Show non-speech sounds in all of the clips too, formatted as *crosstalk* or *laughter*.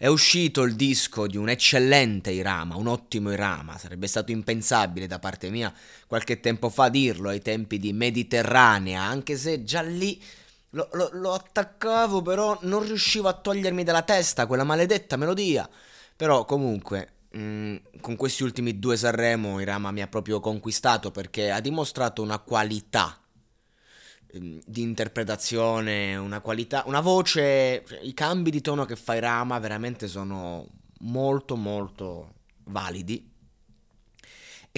È uscito il disco di un eccellente Irama, un ottimo Irama. Sarebbe stato impensabile da parte mia qualche tempo fa dirlo ai tempi di Mediterranea, anche se già lì lo, lo- lo attaccavo, però non riuscivo a togliermi dalla testa quella maledetta melodia. Però comunque, mm, con questi ultimi due Sanremo, Irama mi ha proprio conquistato perché ha dimostrato una qualità di interpretazione, una qualità, una voce, i cambi di tono che fa Irama veramente sono molto molto validi.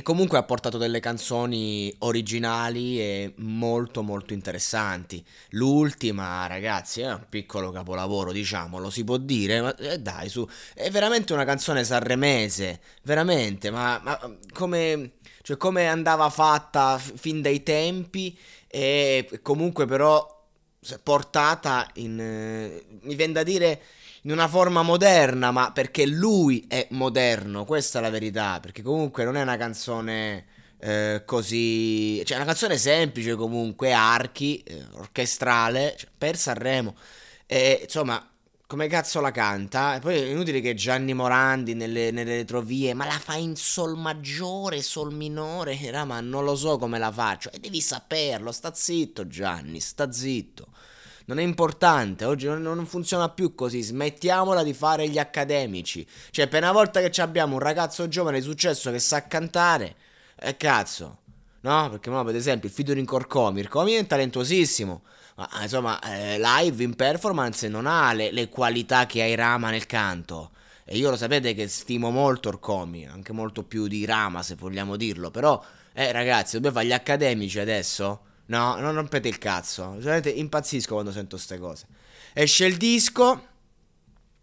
E comunque ha portato delle canzoni originali e molto molto interessanti. L'ultima, ragazzi, è un piccolo capolavoro, diciamo, lo si può dire, ma eh, dai, su, è veramente una canzone sanremese, veramente, ma, ma come, cioè, come andava fatta fin dai tempi e comunque però portata in, eh, mi viene da dire, in una forma moderna, ma perché lui è moderno, questa è la verità, perché comunque non è una canzone eh, così, cioè è una canzone semplice comunque, archi, eh, orchestrale, cioè, per Sanremo, e insomma... Come cazzo la canta? E poi è inutile che Gianni Morandi nelle, nelle retrovie, ma la fa in sol maggiore, sol minore, era, ma non lo so come la faccio. E devi saperlo, sta zitto Gianni, sta zitto. Non è importante, oggi non, funziona più così, smettiamola di fare gli accademici. Cioè, per una volta che abbiamo un ragazzo giovane di successo che sa cantare, e cazzo, no? Perché mo, per esempio il featuring Corcomi, Corcomi è talentuosissimo, ma ah, insomma, eh, live in performance non ha le, le qualità che ha Irama nel canto. E io lo sapete che stimo molto Orcomi, anche molto più di Rama se vogliamo dirlo, però, eh ragazzi, dobbiamo fare gli accademici adesso? No, non rompete il cazzo, impazzisco quando sento queste cose. Esce il disco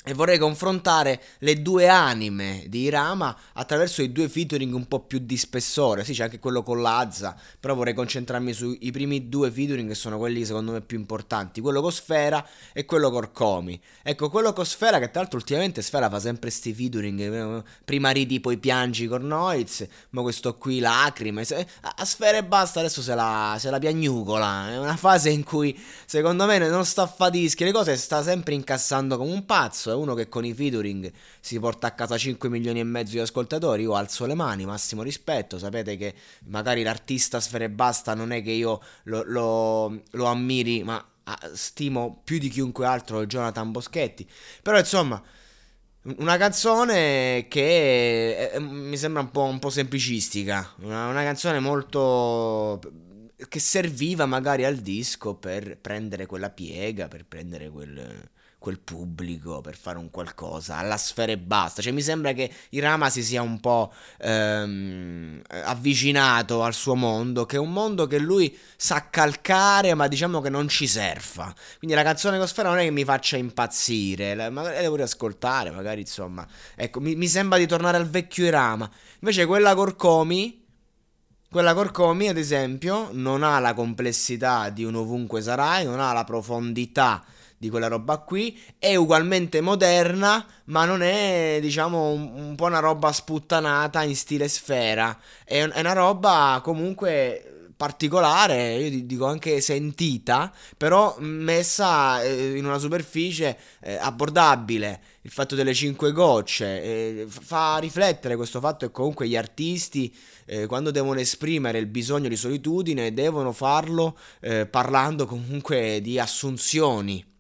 e vorrei confrontare le due anime di Irama attraverso i due featuring un po' più di spessore. Sì, c'è anche quello con Lazza, però vorrei concentrarmi sui primi due featuring che sono quelli secondo me più importanti, quello con Sfera e quello con Comi. Ecco, quello con Sfera che tra l'altro ultimamente Sfera fa sempre sti featuring, eh, prima ridi poi piangi con Noiz, ma questo qui lacrime, a Sfera e basta, adesso se la, se la piagnucola, è una fase in cui secondo me non sta a fa dischi, le cose sta sempre incassando come un pazzo, uno che con i featuring si porta a casa 5 milioni e mezzo di ascoltatori, io alzo le mani, massimo rispetto, sapete che magari l'artista Sfera e basta non è che io lo, lo- lo ammiri, ma ah, stimo più di chiunque altro Jonathan Boschetti, però insomma... Una canzone che eh, mi sembra un po', un po' semplicistica, una, una canzone molto... che serviva magari al disco per prendere quella piega, per prendere quel, quel pubblico, per fare un qualcosa, alla sfera e basta. Cioè mi sembra che Irama si sia un po' ehm, avvicinato al suo mondo, che è un mondo che lui sa calcare, ma diciamo che non ci serva. Quindi la canzone con non è che mi faccia impazzire, la- magari la devo riascoltare, magari insomma. Ecco, mi, mi sembra di tornare al vecchio Irama. Invece quella Corcomi, quella Corcomi ad esempio, non ha la complessità di un ovunque sarai, non ha la profondità di quella roba qui, è ugualmente moderna, ma non è, diciamo, un, un po' una roba sputtanata in stile sfera. È, è una roba comunque particolare, io di- dico anche sentita, però messa eh, in una superficie eh, abbordabile. Il fatto delle cinque gocce eh, fa riflettere questo fatto che comunque gli artisti quando devono esprimere il bisogno di solitudine devono farlo parlando comunque di assunzioni.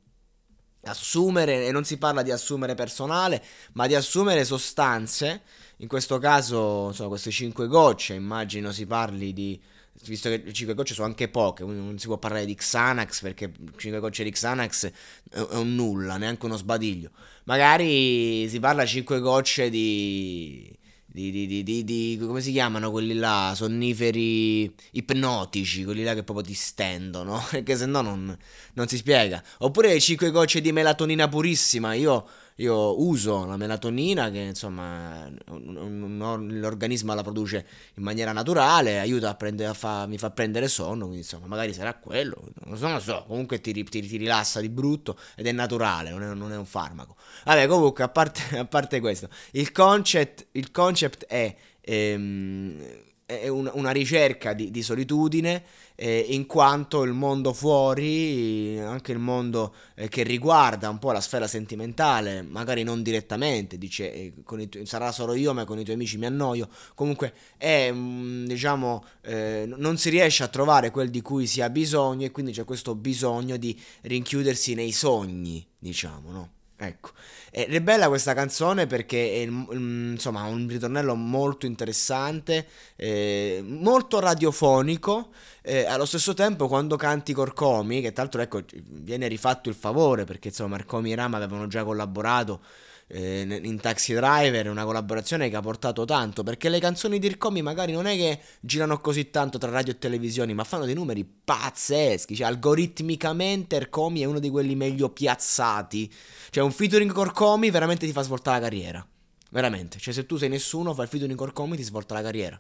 Assumere, e non si parla di assumere personale, ma di assumere sostanze, in questo caso, insomma, queste 5 gocce, immagino si parli di visto che 5 gocce sono anche poche, non si può parlare di Xanax perché 5 gocce di Xanax è un nulla, neanche uno sbadiglio. Magari si parla 5 gocce di di, di, di, di, come si chiamano quelli là, sonniferi ipnotici, quelli là che proprio ti stendono, *laughs* perché se no non, non si spiega. Oppure 5 gocce di melatonina purissima, io io uso la melatonina che insomma l'organismo la produce in maniera naturale, aiuta a prendere, a fa, mi fa prendere sonno, quindi insomma magari sarà quello, non so, non so comunque ti, ti, ti, rilassa di brutto ed è naturale, non è, non è un farmaco. Vabbè comunque a parte, *laughs* a parte questo, il concept, il concept è... Ehm, è una, una ricerca di, di solitudine eh, in quanto il mondo fuori, anche il mondo eh, che riguarda un po' la sfera sentimentale, magari non direttamente, dice eh, tu- sarà solo io ma con i tuoi amici mi annoio, comunque è mm, diciamo eh, non si riesce a trovare quel di cui si ha bisogno e quindi c'è questo bisogno di rinchiudersi nei sogni, diciamo, no? Ecco, ed è bella questa canzone perché è insomma un ritornello molto interessante, eh, molto radiofonico, eh, allo stesso tempo quando canti Corcomi, che tra l'altro ecco viene rifatto il favore perché insomma Marcomi e Rama avevano già collaborato eh, in Taxi Driver, una collaborazione che ha portato tanto, perché le canzoni di Ircomi magari non è che girano così tanto tra radio e televisioni, ma fanno dei numeri pazzeschi, cioè algoritmicamente Ircomi è uno di quelli meglio piazzati, cioè un featuring con Ircomi veramente ti fa svoltare la carriera, veramente, cioè se tu sei nessuno fai il featuring con Ircomi ti svolta la carriera.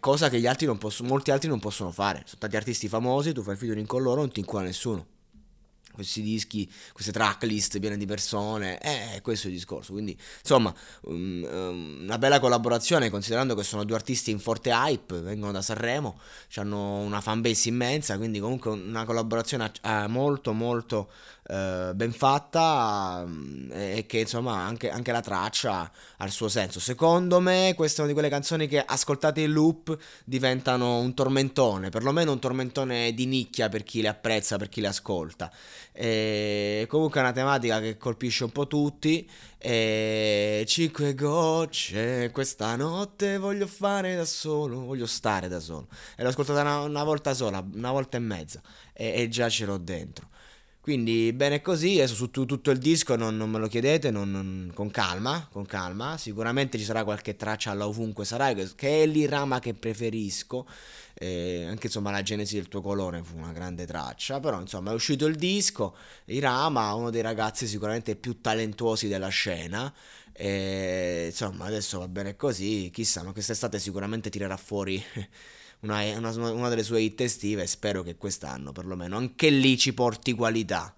Cosa che altri non possono, molti altri non possono fare. Sono tanti artisti famosi, tu fai il featuring con loro, non ti incula nessuno questi dischi, queste tracklist piene di persone, eh, questo è il discorso. Quindi, insomma, um, una bella collaborazione, considerando che sono due artisti in forte hype, vengono da Sanremo, hanno una fanbase immensa, quindi comunque una collaborazione eh, molto, molto eh, ben fatta mm, e che insomma anche, anche, la traccia ha il suo senso. Secondo me questa è una di quelle canzoni che ascoltate in loop diventano un tormentone, perlomeno un tormentone di nicchia per chi le apprezza, per chi le ascolta. E comunque è una tematica che colpisce un po' tutti. E cinque gocce, questa notte voglio fare da solo, voglio stare da solo. E l'ho ascoltata una, una volta sola, una volta e mezza, e, e già ce l'ho dentro. Quindi bene così, adesso su tutto il disco non, non me lo chiedete, non, non, con calma, con calma, sicuramente ci sarà qualche traccia alla ovunque sarai, che è l'irama che preferisco, eh, anche insomma la genesi del tuo colore fu una grande traccia, però insomma è uscito il disco, Irama, uno dei ragazzi sicuramente più talentuosi della scena, e, insomma adesso va bene così, chissà, ma quest'estate sicuramente tirerà fuori una, una, una delle sue hit estive e spero che quest'anno perlomeno anche lì ci porti qualità.